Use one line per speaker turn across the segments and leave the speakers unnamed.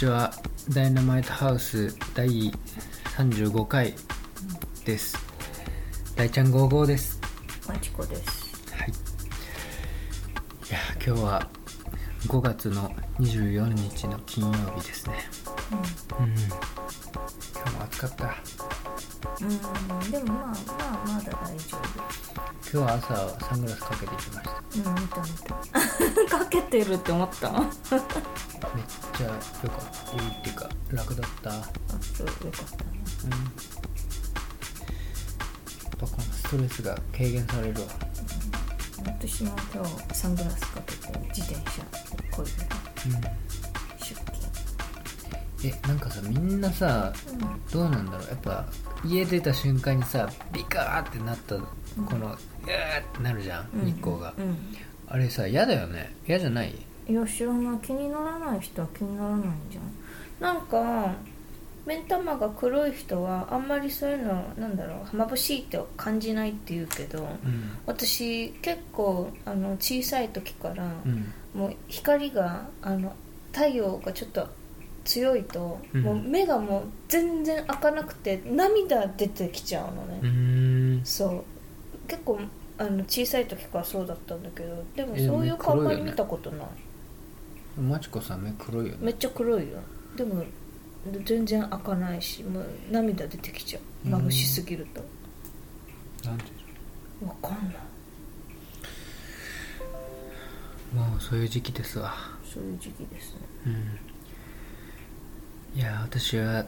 ちは。ダイナマイトハウス第35回です。大ちゃん55です。
まちこです。
はい。いや、今日は5月の24日の金曜日ですね。うん。今日も暑かった。
うん、でもまあまあまだ大丈
今日は朝サングラスかけてきました。
夫。うん、見た見た。かけてるって思った。
だった。うん。
そうよかったね。
やっぱこのストレスが軽減されるわ。
私も今日サングラスかけて自転車こいで
うん。
出勤。
えなんかさみんなさどうなんだろうやっぱ家出た瞬間にさビカーってなったこのうーってなるじゃん、
うん
日光が、
うん。
あれさ嫌だよね嫌じゃない？
いや知らない気にならない人は気にならないんじゃんなんか目ん玉が黒い人はあんまりそういうのなんだろう眩しいって感じないって言うけど、
うん。
私結構あの小さい時から、
うん。
もう光があの太陽がちょっと強いと、
うん。
もう目がもう全然開かなくて涙出てきちゃうのね、
うーん。
そう。結構あの小さい時からそうだったんだけどでも
え
そういう顔あんまり見たことない、
マチコさん目黒いよね。
めっちゃ黒いよでも全然開かないしもう涙出てきちゃう。
うん。
眩しすぎると。
なんで
わかんない。
もうそういう時期ですわ。
そういう時期ですね。
うん。いや私は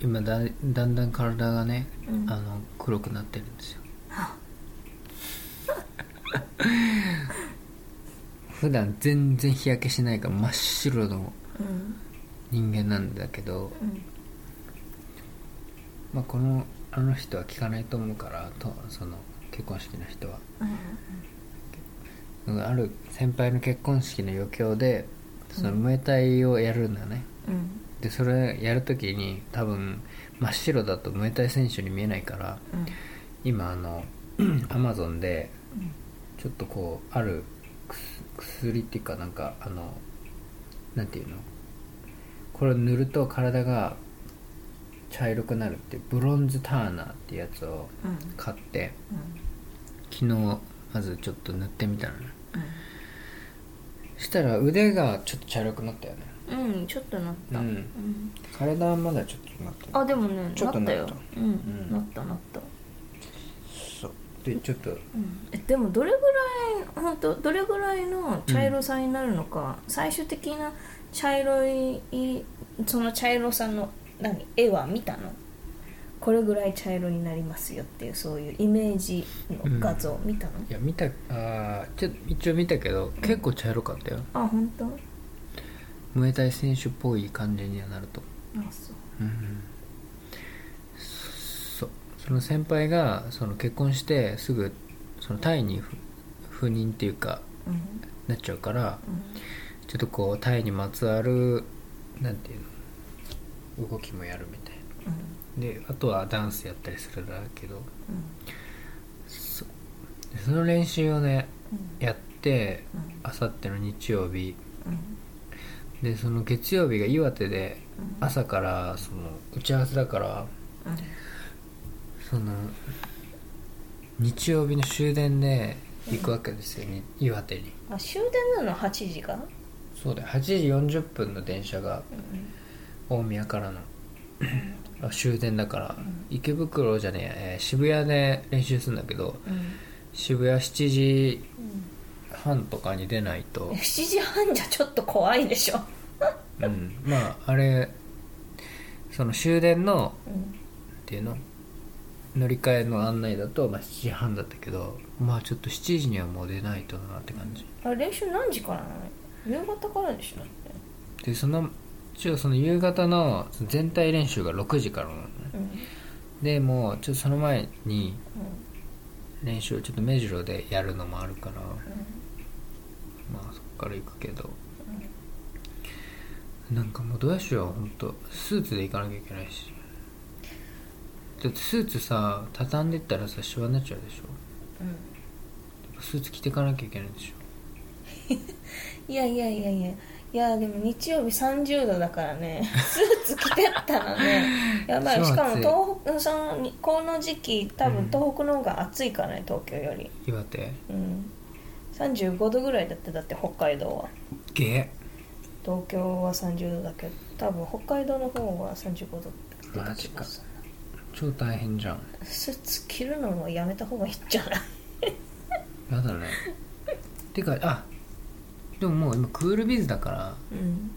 今だだんだん体がね、
うん。
あの黒くなってるんですよ。普段全然日焼けしないから真っ白の
うん
人間なんだけど、
うん。
まあ、このあの人は聞かないと思うからとその結婚式の人は。
うん
ある先輩の結婚式の余興でそのムエタイをやるんだね、
うん。
でそれやるときに多分真っ白だとムエタイ選手に見えないから
うん。
今あのアマゾンでちょっとこうある薬薬っていうかなんかあのなんていうの？これを塗ると体が茶色くなるっていうブロンズターナーってやつを
うん
買って
うん
昨日まずちょっと塗ってみたのね。したら腕がちょっと茶色くなったよね。
うん、うん、ちょっとなった、
うん。
うん
体はまだちょっとなった。
あでもね
ちょっと
なった。よ
なった
うん、
ん。
なったなった、
そう。でちょっと
でもどれぐらい本当どれぐらいの茶色さになるのか、最終的な茶色いその茶色さの何絵は見たの？これぐらい茶色になりますよっていうそういうイメージの画像見たの、
いや見たあーちょっと一応見たけど結構茶色かったよ。
あ本当？
ムエタイ選手っぽい感じにはなると。
あそう。
うんそうその先輩がその結婚してすぐそのタイに赴赴任っていうか
うん。
なっちゃうから
うん
ちょっとこうタイにまつわるなんていうの動きもやるみたい
うん。
なであとはダンスやったりするんだけど
うん。
そでその練習をね
うん。
やって
うん。
あさっての日曜日。
うん。
でその月曜日が岩手で
うん。
朝からその打ち合わせだから
うん。
その日曜日の終電で行くわけですよ、に岩手に。
あ終電なの？8時が
そうだよ。8時40分の電車が
うん。
大宮からのあ終電だから、
ん。
池袋じゃねええー渋谷で練習するんだけど
うん。
渋谷7時
うん
半とかに出ないと。
7時半じゃちょっと怖いでしょ。
うん。まああれその終電の
うん。
っていうの？乗り換えの案内だと、まあ、7時半だったけどまあちょっと7時にはもう出ないとなって感じ。
あ練習何時からなの？夕方からでしょ
でその一応その夕方の全体練習が6時からなのね。
うん。
でもうちょっとその前に
う
練習をちょっと目白でやるのもあるから
んうん。
まあそっから行くけど。なんかもうどうしよう本当スーツで行かなきゃいけないし。だってスーツさ畳んでったらさシワになっちゃうでしょ。
うん。
スーツ着てかなきゃいけないでしょ
いやいやいやいや。いやでも日曜日30度だからね。スーツ着てったらね。やばい。しかも東北そのにこの時期多分東北の方が暑いからね東京より。
岩手。
うん。35度ぐらいだってだって北海道は。
ゲ
東京は30度だけど多分北海道の方は35度って出た気がす。る
超大変じゃん。
スーツ着るのはやめた方がいいんじゃない？
やだね。てかあでももう今クールビズだから
うん。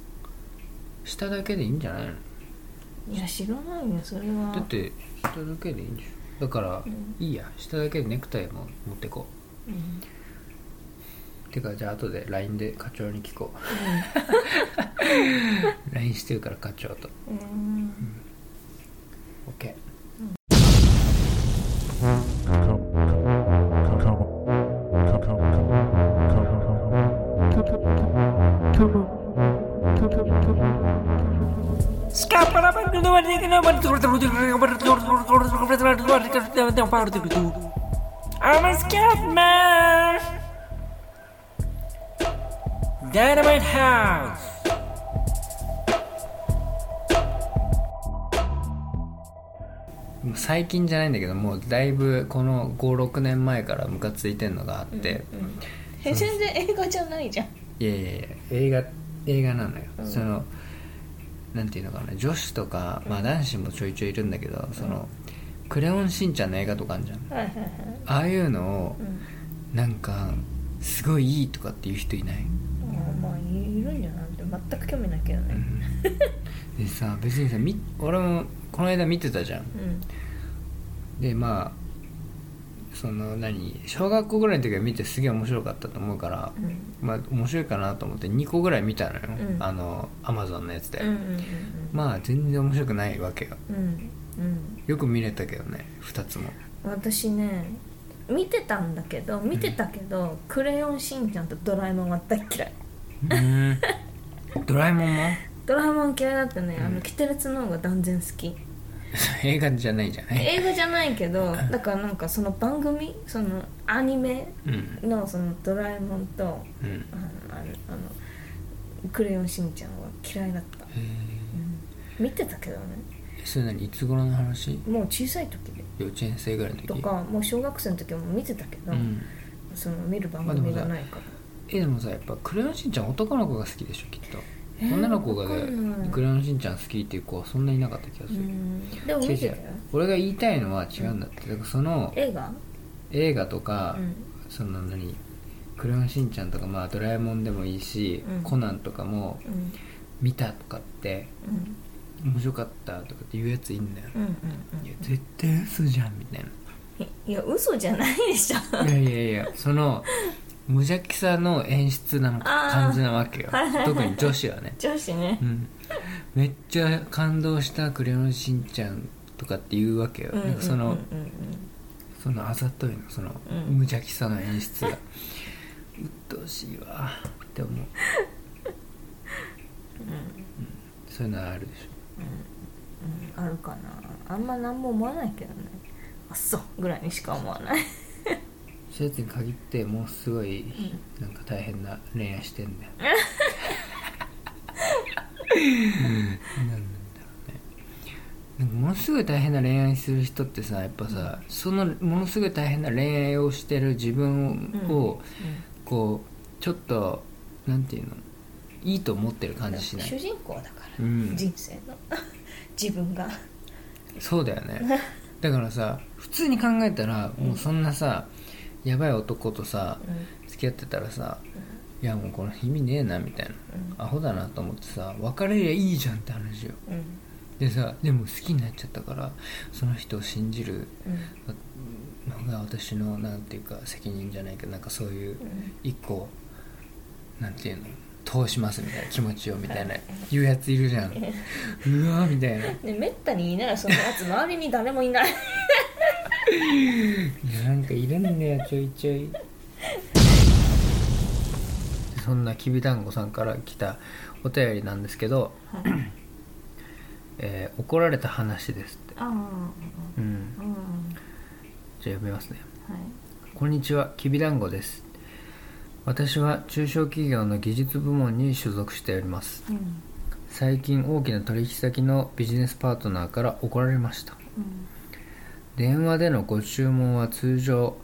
下だけでいいんじゃないの？
いや知らないよそれは。
だって下だけでいいんでしょだから、
うん。
いいや。下だけでネクタイも持ってこ
う。ん。
うてかじゃあ後で LINE で課長に聞こう。LINE してるから課長と。
うん。うん。
OK
I'm a scared man. Dynamite House.
最近じゃないんだけどもうだいぶこの56年前からムカついてんのがあって、
え全然映画じゃないじゃん
いやいやいや映画映画なのよ、
うん
そのなんていうのかな女子とか、まあ、男子もちょいちょいいるんだけど、その「クレヨンしんちゃん」の映画とかあるじゃん。
はいはいはい。
ああいうのを
うん。
なんかすごいいいとかっていう人いない、
あまあいるんじゃない。全く興味ないけどね。
でさ別にさみ俺もこの間見てたじゃん。
うん。
でまあその何小学校ぐらいの時は見てすげえ面白かったと思うから、
うん。
まあ面白いかなと思って2個ぐらい見たのよ、
うん。
あのアマゾンのやつで、
うんうん
まあ全然面白くないわけよ。
うんうん。うん
よく見れたけどね2つも。
私ね見てたんだけど見てたけど「クレヨンしんちゃん」と「ドラえもん」は大っ嫌い。
うん ドラえもんも？
ドラえもん嫌いだったね、あのキテレツの方が断然好き
映画じゃないじゃない。
映画じゃないけどだからなんかその番組そのアニメ
うん。
のそのドラえもんと
うん。
あのクレヨンしんちゃんは嫌いだった、
へ
うん。見てたけどね。
えそれ何いつ頃の話？
もう小さい時で。
幼稚園生ぐらいの時？
とかもう小学生の時も見てたけど、
うん。
その見る番組がないから。
えでもさやっぱクレヨンしんちゃん男の子が好きでしょきっと、
えー
女の子がねクレヨンしんちゃん好きっていう子はそんなにいなかった気がす
う
る、
ん。でも見てたよ
俺が言いたいのは違うんだって。だからその
映画？
映画とか、
うん。
その何？クレヨンしんちゃんとかまあドラえもんでもいいし、
うん。
コナンとかも
うん。
見たとかって
うん。
面白かったとかって言うやついいんだよ、いや絶対嘘じゃんみたい
うんいや嘘じゃないでしょ。
ないやいやいやその 無邪気さの演出な感じなわけよ。
はいはいはい。
特に女子はね。
女子ね。
うん、めっちゃ感動した「クレヨンしんちゃん」とかって言うわけよ、
うんうん
なんかその、
うんうん。
そのあざといのその、
うん。
無邪気さの演出が。鬱陶しいわ。って思う、うん。そういうのはあるでし
うん。あるかな。あんま何も思わないけどね。あっそう。ぐらいにしか思わない。
ょそういうやつに限ってもうすごいなんか大変な恋愛してんだよ。うん。なんだろうね。なんかものすごい大変な恋愛する人ってさやっぱさそのものすごい大変な恋愛をしてる自分を、こうちょっとなんていうの？いいと思ってる感じしない。
主人公だから、
うん。
人生の。自分が。
そうだよね。だからさ普通に考えたらもうそんなさ、やばい男とさ
うん。
付き合ってたらさ、いやもうこの意味ねえなみたいな、アホだなと思ってさ別れりゃいいじゃんって話よ。
うん。
でさでも好きになっちゃったからその人を信じる
うん。
のが私のなんていうか責任じゃないけどなんかそういう一個なんていうの通しますみたいな気持ちをみたいな言うやついるじゃん。うわーみたいな。い
でめったにいない。そのやつ周りに誰もいない。
やなんかいるんだよちょいちょい。そんなきびだんごさんから来たお便りなんですけど、えー怒られた話ですって。
ああ
うん。
うん。
じゃあ読みますね。
はい。
こんにちはきびだんごです。私は中小企業の技術部門に所属しております。
うん。
最近大きな取引先のビジネスパートナーから怒られました。
うん
電話でのご注文は通常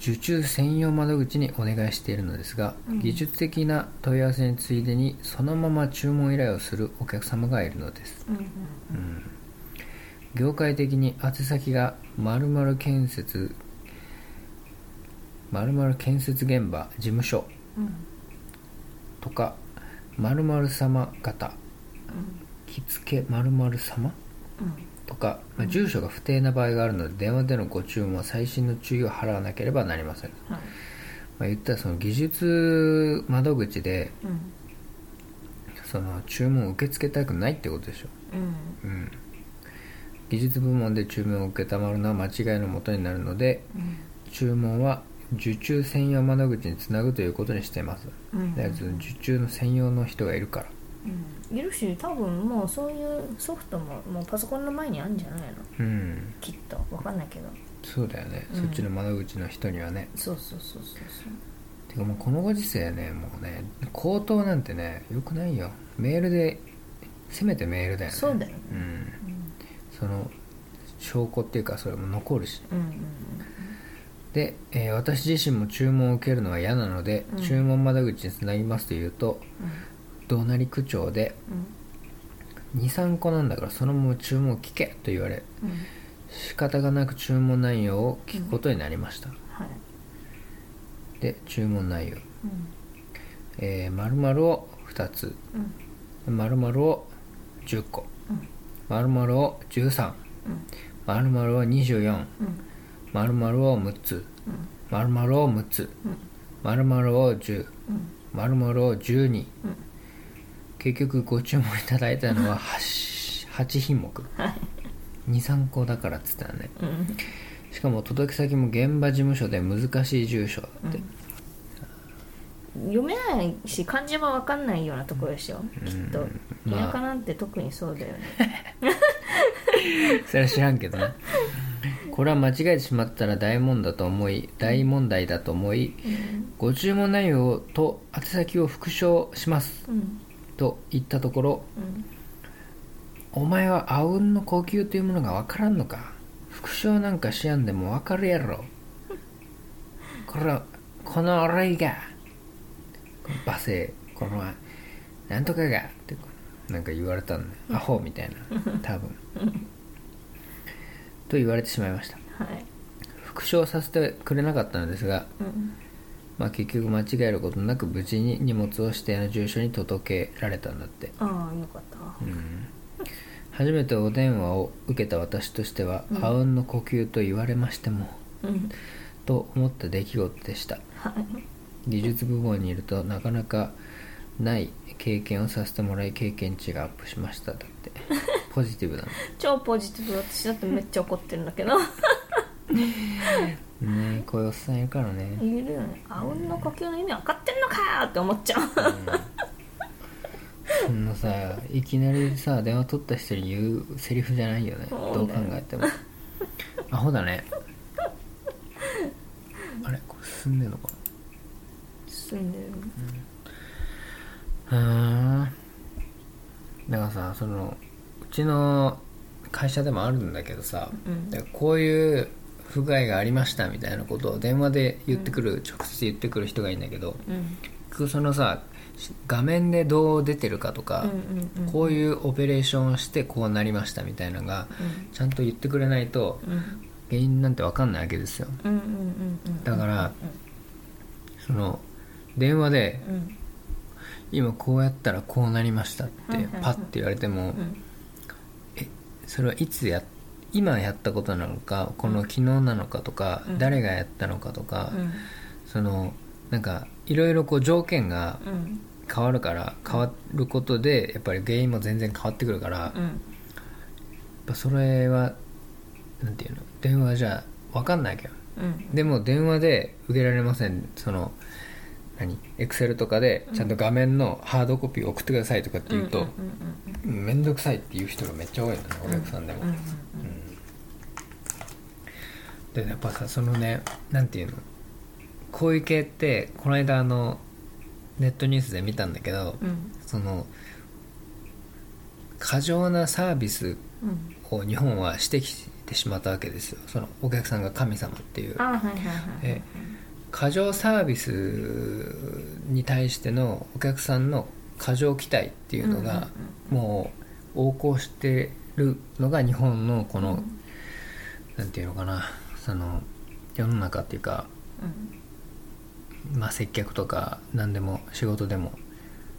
受注専用窓口にお願いしているのですが、
うん。
技術的な問い合わせについでにそのまま注文依頼をするお客様がいるのです。
うんうん。
業界的に宛先が〇〇建設〇〇建設現場事務所
うん。
とか〇〇様方。着付け〇〇様
うん
とか、まあ、住所が不定な場合があるので電話でのご注文は細心の注意を払わなければなりません、ま
はい。
あ、言ったらその技術窓口で
うん
その注文を受け付けたくないってことでしょ。
うん。
うん。技術部門で注文を受けたまるのは間違いのもとになるので
うん。
注文は受注専用窓口につなぐということにしています。
うん。
だ受注の専用の人がいるから
うん。いるし多分もうそういうソフトももうパソコンの前にあるんじゃないの？
うん。
きっと。わかんないけど。
そうだよね、
うん。
そっちの窓口の人にはね。
そうそうそうそう
てかもうこのご時世ねもうね口頭なんてねよくないよ。メールでせめてメールだよね。
そうだよね。
うん。その証拠っていうかそれも残るし。
そううんうん。
で、えー私自身も注文を受けるのは嫌なので、
うん。
注文窓口につなぎますと言うと怒鳴り口調で
うん。
23個なんだからそのまま注文を聞けと言われ
うん。
仕方がなく注文内容を聞くことになりました、
はい。
で注文内容。
うん。
えー、〇〇を2つ。
うん。
〇〇を10個。
うん。
〇〇を13
うん。
〇〇を24
うん。
〇〇を6つ。
うん。
〇〇を6つ。
うん。
〇〇を10
うん。
〇〇を12
うん
結局ご注文いただいたのは 8, 8品目。23個だからっつったらね。
うん。
しかも届け先も現場事務所で難しい住所だって、
読めないし漢字は分かんないようなところでしょ、きっと。
まあ。
田舎なんて特にそうだよね、
それは知らんけどね。これは間違えてしまったら大問だと思い大問題だと思いご注文内容と宛先を復唱します。
うん
と言ったところ
うん。
お前はあうんの呼吸というものがわからんのか？復唱なんかしやんでもわかるやろ。これこの俺が。この罵声このなんとかが。ってなんか言われたんだアホみたいな。多分。と言われてしまいました。
はい。
復唱させてくれなかったのですが、
うん
まあ、結局間違えることなく無事に荷物を指定の住所に届けられたんだって。
ああよかった。
初めてお電話を受けた私としては、あうんの呼吸と言われましても
うん。
と思った出来事でした。
はい。
技術部門にいるとなかなかない経験をさせてもらい経験値がアップしましただって。ポジティブだね
超ポジティブ私だってめっちゃ怒ってるんだけど
ねこういうおっさんいるからね。
いるよね。あうんの呼吸の意味分かってんのかーって思っちゃう。
そんなさいきなりさ電話取った人に言うセリフじゃないよね。
そうだよ
どう考えても。アホだね。あれこれ進んでんのか
住んでる。
なうん。だからさそのうちの会社でもあるんだけどさ、
うん。
だからこういう不具合がありましたみたいなことを電話で言ってくる、直接言ってくる人がいいんだけど
うん。
そのさ画面でどう出てるかとか、
うんうんうん。
こういうオペレーションをしてこうなりましたみたいなのが
うん。
ちゃんと言ってくれないと
うん。
原因なんて分かんないわけですよ。
うんうんうんうん
だからその電話で
うん。
今こうやったらこうなりましたってパッて言われても
うん。
それはいつや今やったことなのかこの昨日なのかとか
うん。
誰がやったのかとか
うん。
そのなんかいろいろこう条件が
うん。
変わるから変わることでやっぱり原因も全然変わってくるからやっ
うん
ぱそれはなんていうの電話じゃ分かんないわけど。
うん。
でも電話で受けられません。その何エクセルとかでちゃんと画面のハードコピーを送ってくださいとかって言うと
うんうん
面倒くさいっていう人がめっちゃ多いんだねお客さんでも、
うんうん
でやっぱさそのねなんていうの？こういう系ってこの間あのネットニュースで見たんだけど、
うん。
その過剰なサービス
うん。
を日本はしてきてしまったわけですよ。そのお客さんが神様っていう。過剰サービスに対してのお客さんの過剰期待っていうのがもう横行してるのが日本のこの、なんていうのかなその世の中っていうか、まあ、接客とか何でも仕事でも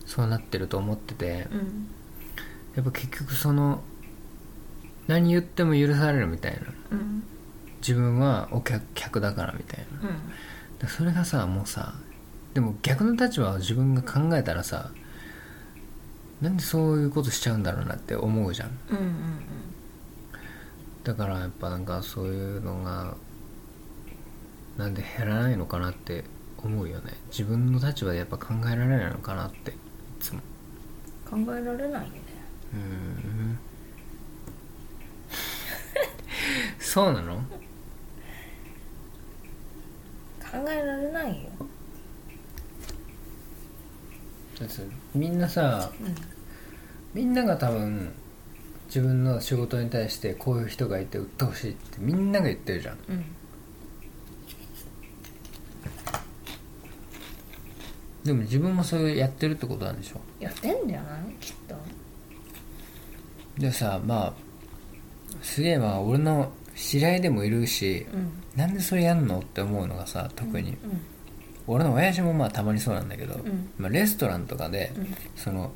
そうなってると思ってて
うん。うん
やっぱ結局その何言っても許されるみたいな。
うん。
自分はお客客だからみたいな。それがさもうさでも逆の立場を自分が考えたらさなんでそういうことしちゃうんだろうなって思うじゃん
うんうん
だからやっぱなんかそういうのがなんで減らないのかなって思うよね。自分の立場でやっぱ考えられないのかなっていつも。
うん考えられないよね。
うーん。そうなの？
考えられないよ。
だってさみんなさ
うん。
みんなが多分自分の仕事に対してこういう人がいて鬱陶しいってみんなが言ってるじゃん。
うん。
でも自分もそれやってるってことなんでしょ？
やってんじゃない？きっと。
でさまあすげえまあ俺の知り合いでもいるし
うん。
なんでそれやんのって思うのがさ特に、
うん
俺の親父もまあたまにそうなんだけど、
ん。
まあ、レストランとかで、
うん。
その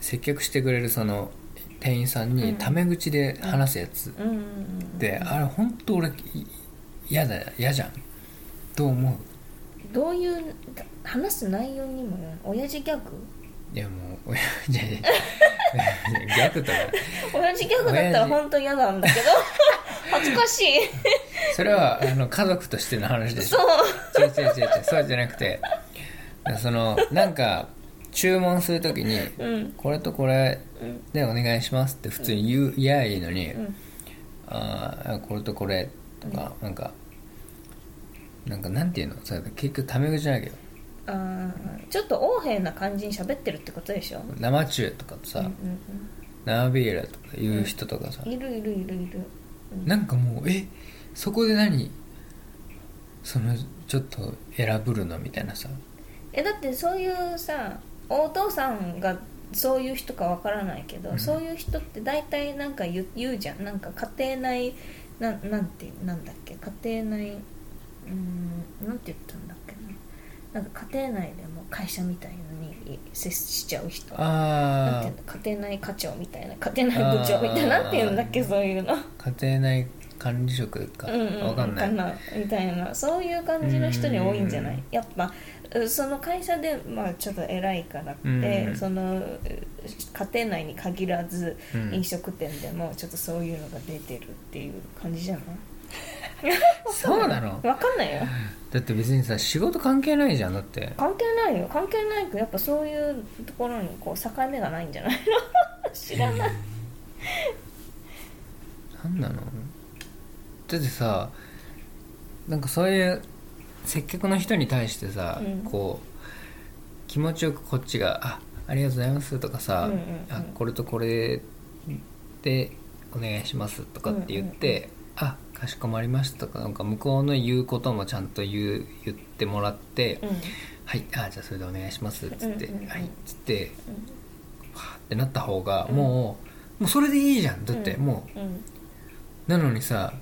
接客してくれるその店員さん
うん。
にタメ口で話すやつ
うんうん。うん。
で、あれ本当俺い嫌だ嫌じゃん。どう思う？
どういう話す内容にもよる？親父ギャグ？
いやもう親じゃいや。逆とか。
親父ギャグだったら本当嫌なんだけど。恥ずかしい。
それはあの家族としての話でしょ。
そう。
違う違う違うそうじゃなくてそのなんか注文するときに、
うん。
これとこれ
うん
でお願いしますって普通に言う言やいいのに、
うん。
あーこれとこれとか、なんかなんかなんていうの？それ結局タメ口じゃないけど
あーちょっと横柄な感じに喋ってるってことでしょ？
生中とかさ、生ビールとか言う人とかさ、
うんいるいるいる。いる
なんかもうえそこで何？そのちょっと選ぶるの？みたいなさ。
えだってそういうさお父さんがそういう人かわからないけど、
うん。
そういう人って大体なんか言うじゃん。なんか家庭内ななんてなんだっけ？家庭内うーんなんて言ったんだっけな？なんか家庭内でも会社みたいのに接しちゃう人。なん
あ
ていうの？家庭内課長みたいな。家庭内部長みたいな。なんていうんだっけ？そういうの。
あ家庭内管理職か、
うんうん。
わかんない。
みたいな。そういう感じの人に多いんじゃない？
うん
やっぱうその会社で、まあ、ちょっと偉いからって、
うん。
そのう家庭内に限らず、
うん。
飲食店でもちょっとそういうのが出てるっていう感じじゃない？
そうなの？
わかんないよ。
だって別にさ仕事関係ないじゃんだって。
関係ないよ。関係ない。けどやっぱそういうところにこう境目がないんじゃないの？知らない。
なんなの？だってさなんかそういう接客の人に対してさ、
うん。
こう気持ちよくこっちが「あありがとうございます」とかさ「
うんうんうん。
あこれとこれでお願いします」とかって言って「あかしこまりました」とかなんか向こうの言うこともちゃんと言う言ってもらって「
うん。
はいあじゃあそれでお願いします」っつって「
うんうんうん
はい」っつってわーってなった方がもう、もうそれでいいじゃん。だって、
うん。
もう。
うん。
なのにさ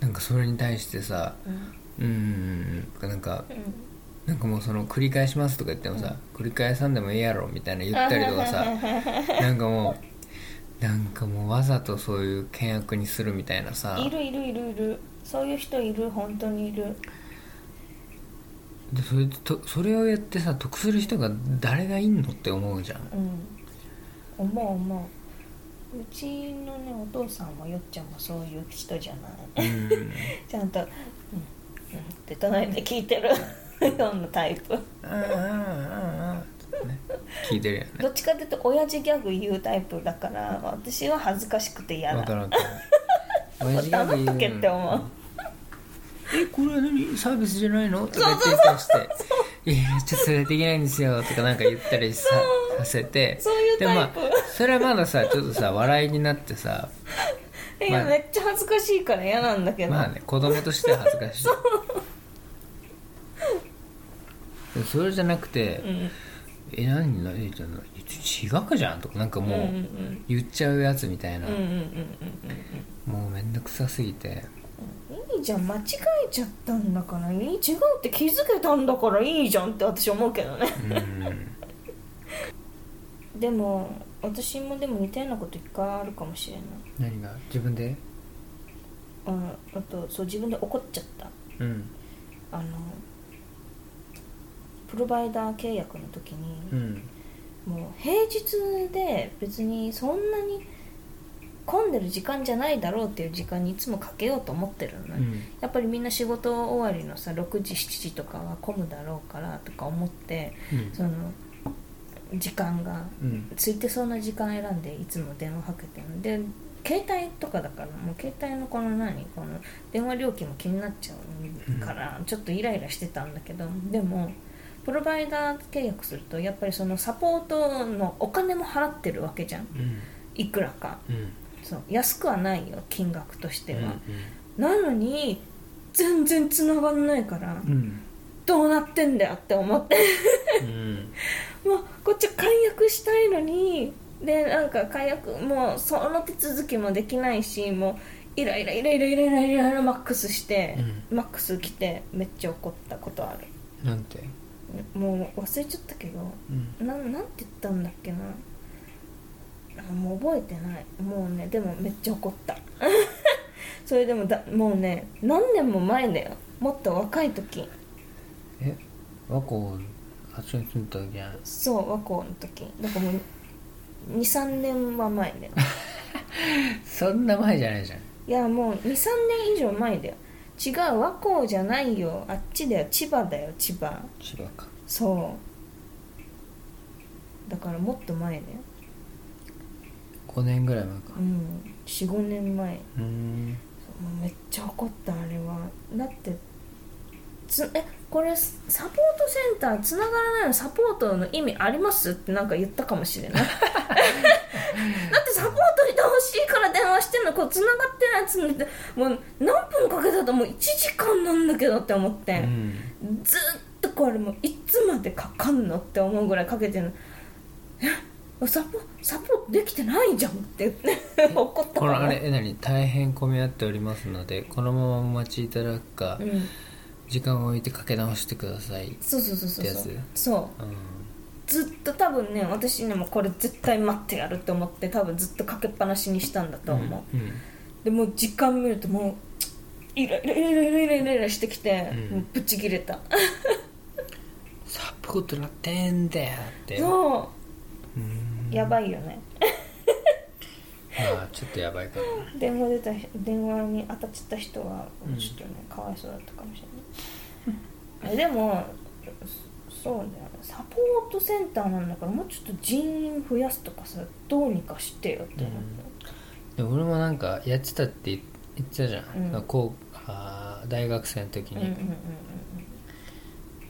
なんかそれに対してさ
うん「
うーん」なんか
うん。
なんかもうその繰り返しますとか言ってもさ、繰り返さんでもええやろみたいな言ったりとかさ なんかもうなんかもうわざとそういう険悪にするみたいなさ。
いるいるいるいる。そういう人いる本当にいる。
でそれでとそれをやってさ得する人が誰がいんのって思うじゃん。
うん。思う思う。うちのねお父さんもよっちゃんもそういう人じゃない。
うん。
ちゃんと「うんうん」って隣で聞いてる。ようなタイプ。
ああああああね聞いてるよね。
どっちかっていうと親父ギャグ言うタイプだから私は恥ずかしくて嫌だ。
わかかる。親父ギャグ言う
黙っとけって思う
えこれは何？サービスじゃないの?」とか言ってたりして「いやちょっとそれできないんですよ」とかなんか言ったりささせて。
そういう
でまあ
タイプ
それはまださちょっとさ笑いになってさ
いや、
まあ。
めっちゃ恥ずかしいから嫌なんだけど、
まあね子供としては恥ずかしい。でもそれじゃなくて
うん「
え何？何えじゃあ違うじゃん」とかなんかも
うんうんう
うん。言っちゃうやつみたいな、
うんうんうん
もうめんどくさすぎて。
うんいいじゃん間違えちゃったんだから。いい違うって気づけたんだからいいじゃんって私思うけどね。
うん。
でも私もでも似たようなこと一回あるかもしれない。
何が？自分で？
あのあとそう自分で怒っちゃった。
うん。
あのプロバイダー契約の時に、
うん。
もう平日で別にそんなに混んでる時間じゃないだろうっていう時間にいつもかけようと思ってるのね、
うん。
やっぱりみんな仕事終わりのさ6時7時とかは混むだろうからとか思って
うん。
その時間が
うん。
空いてそうな時間選んでいつも電話かけてるで携帯とかだからもう携帯のこの何この電話料金も気になっちゃうからちょっとイライラしてたんだけどでもプロバイダー契約するとやっぱりそのサポートのお金も払ってるわけじゃん。
うん。
いくらか。
うん。
そう安くはないよ金額としては、
う
なのに全然繋がんないから、
ん
どうなってんだよって思って。
うん。
もうこっちは解約したいのにでなんか解約もうその手続きもできないしもうイライライライライライライライラマックスして、マックス来てめっちゃ怒ったことある
なんて
もう忘れちゃったけど
うん
なんなんて言ったんだっけなあもう覚えてないもうねでもめっちゃ怒ったそれでもだもうね何年も前だよもっと若い時
え和光あっちに住んでた時やん
そう和光の時。だからもう23年は前だよ。
そんな前じゃないじゃん。
いやもう23年以上前だよ。違う和光じゃないよ。あっちだよ。千葉だよ千葉。
千葉か。
そう。だからもっと前だよ。
5年ぐらい前か。
うん。45年前。
うーん。
もうめっちゃ怒ったあれは。だってつえこれサポートセンターつながらないのサポートの意味あります？ってなんか言ったかもしれない。だってサポートしてほしいから電話してんのこうつながってないやつにってもう何分かけたともう1時間なんだけどって思って、
うん。
ずっとこれもういつまでかかんのって思うぐらいかけてるの。えサポサポートできてないじゃんって言って怒った
こ
から
のあれえ何？大変混み合っておりますのでこのままお待ちいただくか、
うん
時間を置いてかけ直してください
そうそうそうそうそう、う。
ん、
ずっと多分ね私にもこれ絶対待ってやると思って多分ずっとかけっぱなしにしたんだと思う、
うんうん、
でも時間見るともうイライライライライライライラしてきて、もうぶち切れた。
サップトとなってんだよって。
そう。やばいよね。
まあちょっとやばいかも
電話出た電話に当たっちゃった人はちょっとね、うん、かわいそうだったかもしれない。えでもそうだよねサポートセンターなんだからもうちょっと人員増やすとかさどうにかしてよって思って、
で俺もなんかやってたって言言ってたじゃん、
うん。
こうあー大学生の時に。
うんうんうん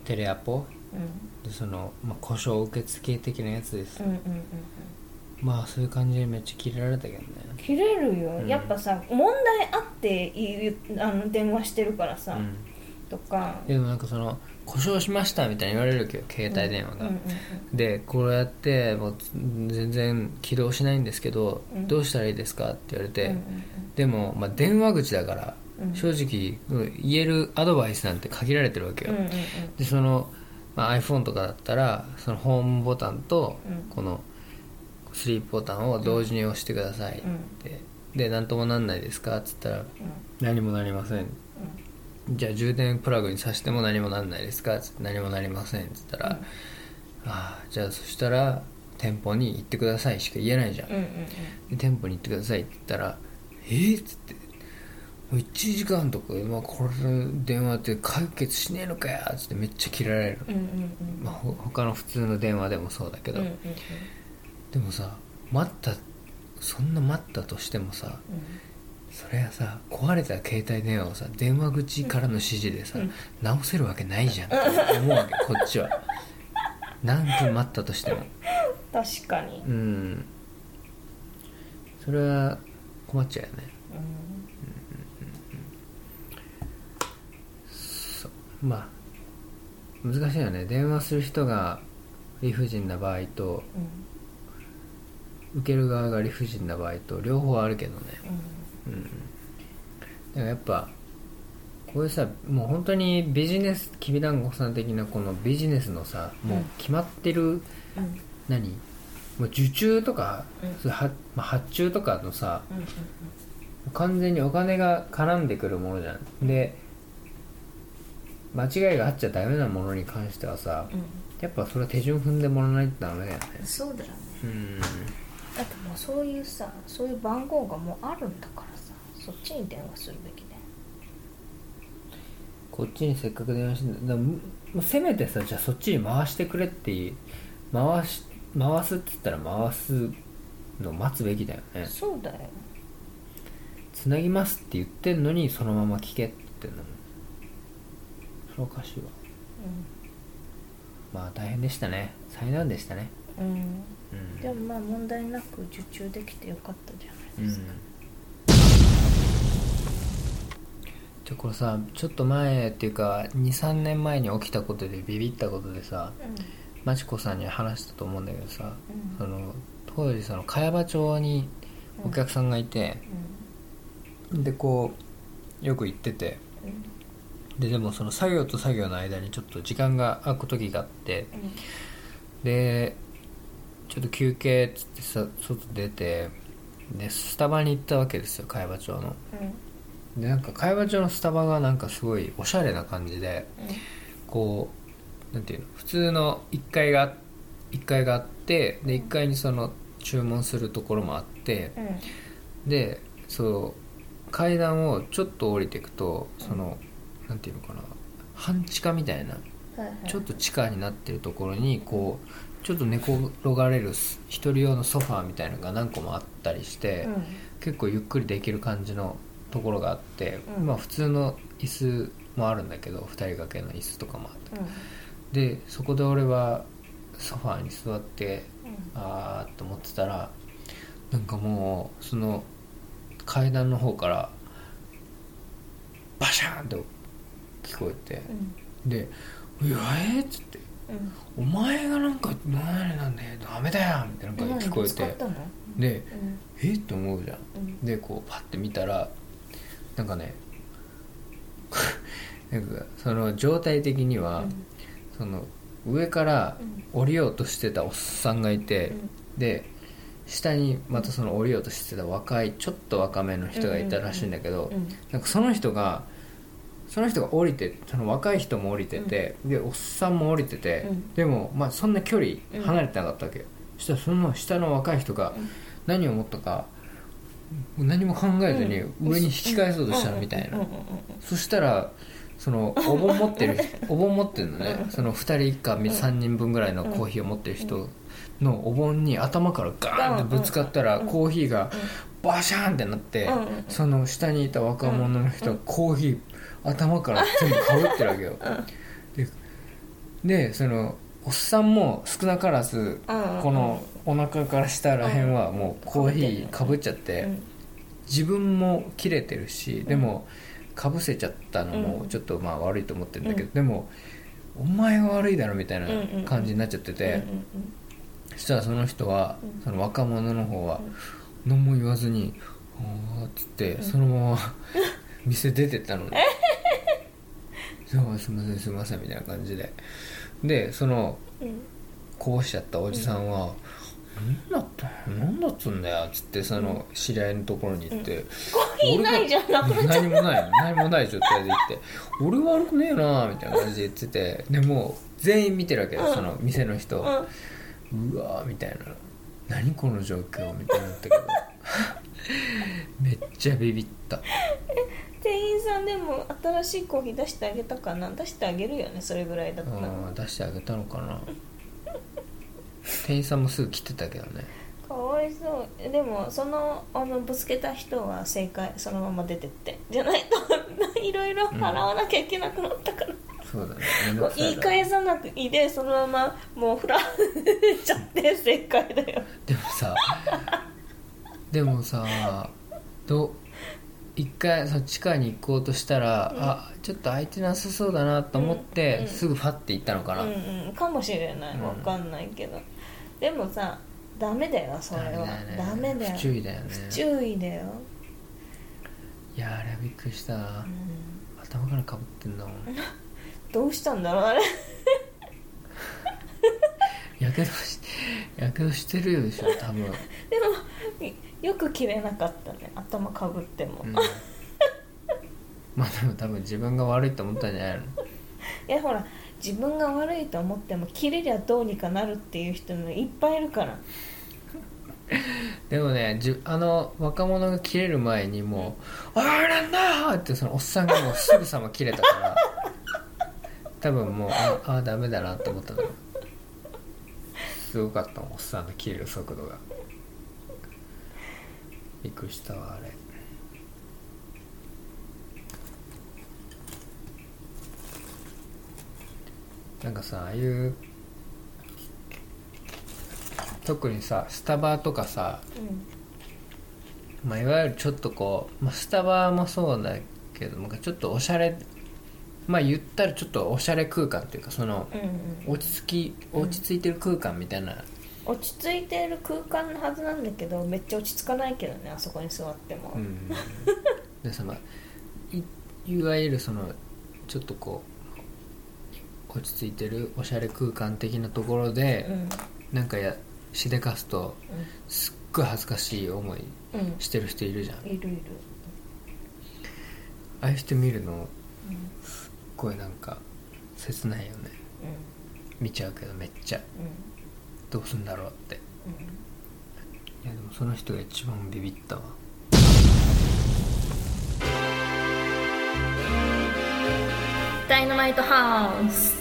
テレアポ？
うん。
でその、まあ、故障受付的なやつです、
うんうんうんうん。
まあそういう感じでめっちゃキレられたけどね。
切れるよ、
うん。
やっぱさ問題あってあの電話してるからさ、
うん
とか。
でもなんかその故障しましたみたいに言われるわけど携帯電話が、でこうやってもう全然起動しないんですけど、
うん。
どうしたらいいですかって言われて、でも、まあ、電話口だから、
うん。
正直うん言えるアドバイスなんて限られてるわけよ、でその、まあ、iPhone とかだったらそのホームボタンと
うん。
このスリープボタンを同時に押してくださいって、で何ともなんないですかっつったら何もなりませんじゃあ充電プラグに挿しても何もなんないですか？つって何もなりません。っつったら、ああじゃあそしたら店舗に行ってくださいしか言えないじゃん、
うんうんうん。
で店舗に行ってくださいって言ったら「えー？っ?」つって「もう1時間とか今これ電話って解決しねえのかよ」っつってめっちゃ切られる、
うんうんうん。
まあ、ほ他の普通の電話でもそうだけど、
うんうんうん。
でもさ待ったそんな待ったとしてもさそれはさ壊れた携帯電話をさ電話口からの指示でさ、
うん。
直せるわけないじゃんって思うわけこっちは。何分待ったとしても。
確かに。
うん。それは困っちゃうよね。そう。まあ難しいよね。電話する人が理不尽な場合と
うん。
受ける側が理不尽な場合と両方あるけどね。
うん
うん。だからやっぱこういうさもう本当にビジネスきびだんごさん的なこのビジネスのさもう決まってる、
うん。
何？もう受注とか、
うん。
発注とかのさ
うんうん
完全にお金が絡んでくるものじゃん。で間違いがあっちゃダメなものに関してはさ
うん。
やっぱそれは手順踏んでもらわないとダメだよね。
うんそうだよね。
うん。
だってもうそういうさそういう番号がもうあるんだから。さそっちに電話するべきだよ
こっちにせっかく電話してんだ。せめてさじゃあそっちに回してくれって回し回すって言ったら回すのを待つべきだよね。
そうだよ。
つなぎますって言ってんのにそのまま聞けって言ってんのもそれおかしいわまあ大変でしたね。災難でしたね。
うん、うん、
うん
でもまあ問題なく受注できてよかったじゃないですか、
じゃあこれさちょっと前っていうか23年前に起きたことでビビったことでさまちこさんに話したと思うんだけどさ、
うん。
その当時その茅場町にお客さんがいて、でこうよく行っててででもその作業と作業の間にちょっと時間が空く時があってでちょっと休憩っつってさ外出てでスタバに行ったわけですよ茅場町のでなんか茅場町のスタバがなんかすごいおしゃれな感じでこうなんていうの普通の1階が1階があってで1階にその注文するところもあってでそう階段をちょっと降りていくとそのなんていうのかな半地下みたいなちょっと地下になってるところにこうちょっと寝転がれる一人用のソファーみたいなのが何個もあったりして、
うん。
結構ゆっくりできる感じのところがあって、
うん。
まあ普通の椅子もあるんだけど2人掛けの椅子とかもあって。でそこで俺はソファーに座ってあーっと思ってたらなんかもうその階段の方からバシャーンと聞こえて
うん。
で「うわえっ?」っつって
うん「
お前がなんか何なんだよダメだよ」みたいな感じで聞こえてで
うん「
えっ?」って思うじゃん。
うん。
でこうパッて見たらなんかね なんかその状態的には、その上から降りようとしてたおっさんがいて、で下にまたその降りようとしてた若いちょっと若めの人がいたらしいんだけど、
うん。
なんかその人がその人が降りてその若い人も降りてて、でおっさんも降りてて、
うん。
でもまあそんな距離離れてなかったわけ。よ、そしたらその下の若い人が何を思ったか何も考えずに上に引き返そうとしたのみたいな、そしたらそのお盆持ってる お盆持ってるのね。その2人か3人分ぐらいのコーヒーを持ってる人のお盆に頭からガーンってぶつかったらコーヒーがバシャーンってなってその下にいた若者の人がコーヒー頭から全部かぶってるわけよ。ででそのおっさんも少なからず
うん。
このお腹から下らへんはもうコーヒーかぶっちゃって。
うん。
自分も切れてるしでもかぶせちゃったのもちょっとまあ悪いと思ってるんだけど、
うん。
でもお前が悪いだろみたいな感じになっちゃってて、そしたらその人は、
うん。
その若者の方は何も言わずに「あーっつってそのまま 店出てったのね。そうすいませんすいませんみたいな感じで。でその
うん。
こぼしちゃったおじさんは「何だった何だっつんだよ」っつってその知り合いのところに行って「
コーヒーないじゃんなくなっちゃっ
何もない何もない状態で行って「俺悪くねえな」みたいな感じで言ってて。でもう全員見てるわけよ、
うん。
その店の人、
た
うわーみたいな。何この状況みたいになったけど。めっちゃビビった。
店員さんでも新しいコーヒー出してあげたかな？出してあげるよねそれぐらいだったら。
出してあげたのかな店員さんもすぐ来てたけどね。
かわいそう。もでもそのあのぶつけた人は正解そのまま出てって。じゃないと いろいろ払わなきゃいけなくなったから、
そうだね。めん
う言い
くさいだ
返さなくいいでそのままもう振られちゃって正解だよ。
でもさでもさど一回その地下に行こうとしたら、あちょっと空いてなさそうだなと思って、
うんうん。
すぐファッて行ったのかな、
うんうん。かもしれない。
うん
わかんないけど、でもさダメだよそれは。ダメだよ
不注意だよね。
不注意だよ、
いやあれはびっくりした、
うん。
頭からかぶってんだもん。
どうしたんだろうあれ。
やけどしやけどしてるよでしょ多分、
でもよく切れなかったね頭かぶっても、
うん。まあでも多分自分が悪いと思ったんじゃないの？
いやほら自分が悪いと思っても切れりゃどうにかなるっていう人もいっぱいいるから。
でもねじあの若者が切れる前にもう「ああなんだ!」ってそのおっさんがもうすぐさま切れたから 多分もうああダメだなって思ったの。すごかったもんおっさんの切れる速度が。びっくりしたわあれなんかさああいう特にさスタバとかさ、
うん。
まあ、いわゆるちょっとこう、まあ、スタバもそうだけどちょっとおしゃれまあ言ったらちょっとおしゃれ空間っていうかその
うんうん。
落ち着き落ち着いてる空間みたいな、
落ち着いている空間のはずなんだけどめっちゃ落ち着かないけどねあそこに座っても、
うん、でさ、まあ、いいわゆるそのちょっとこう落ち着いてるおしゃれ空間的なところで、
うん。
なんかやしでかすとすっごい恥ずかしい思いしてる人いるじゃん。
いるいる、
ああいう人見るの
うん。
すっごいなんか切ないよね。見ちゃうけどめっちゃ。
うん。
どうすんだろうって。
うん。
いやでもその人が一番ビビったわ。
ダイナマイトハウス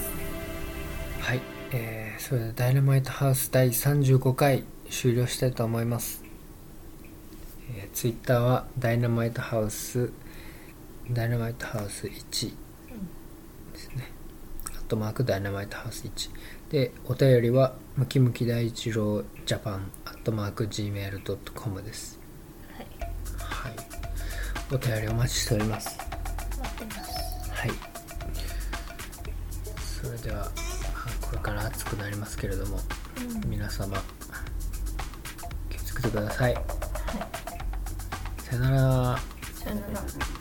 それではダイナマイトハウス第35回終了したいと思います、えー、ツイッターはダイナマイトハウスダイナマイトハウス1ですね。あとマークダイナマイトハウス1でお便りはムキムキ大一郎ジャパンアットマーク Gmail.com です。
はい。
はい。お便りお待ちしております。
待ってます。
はい。それではあこれから暑くなりますけれども、皆様気をつけてください、さよなら。
さよなら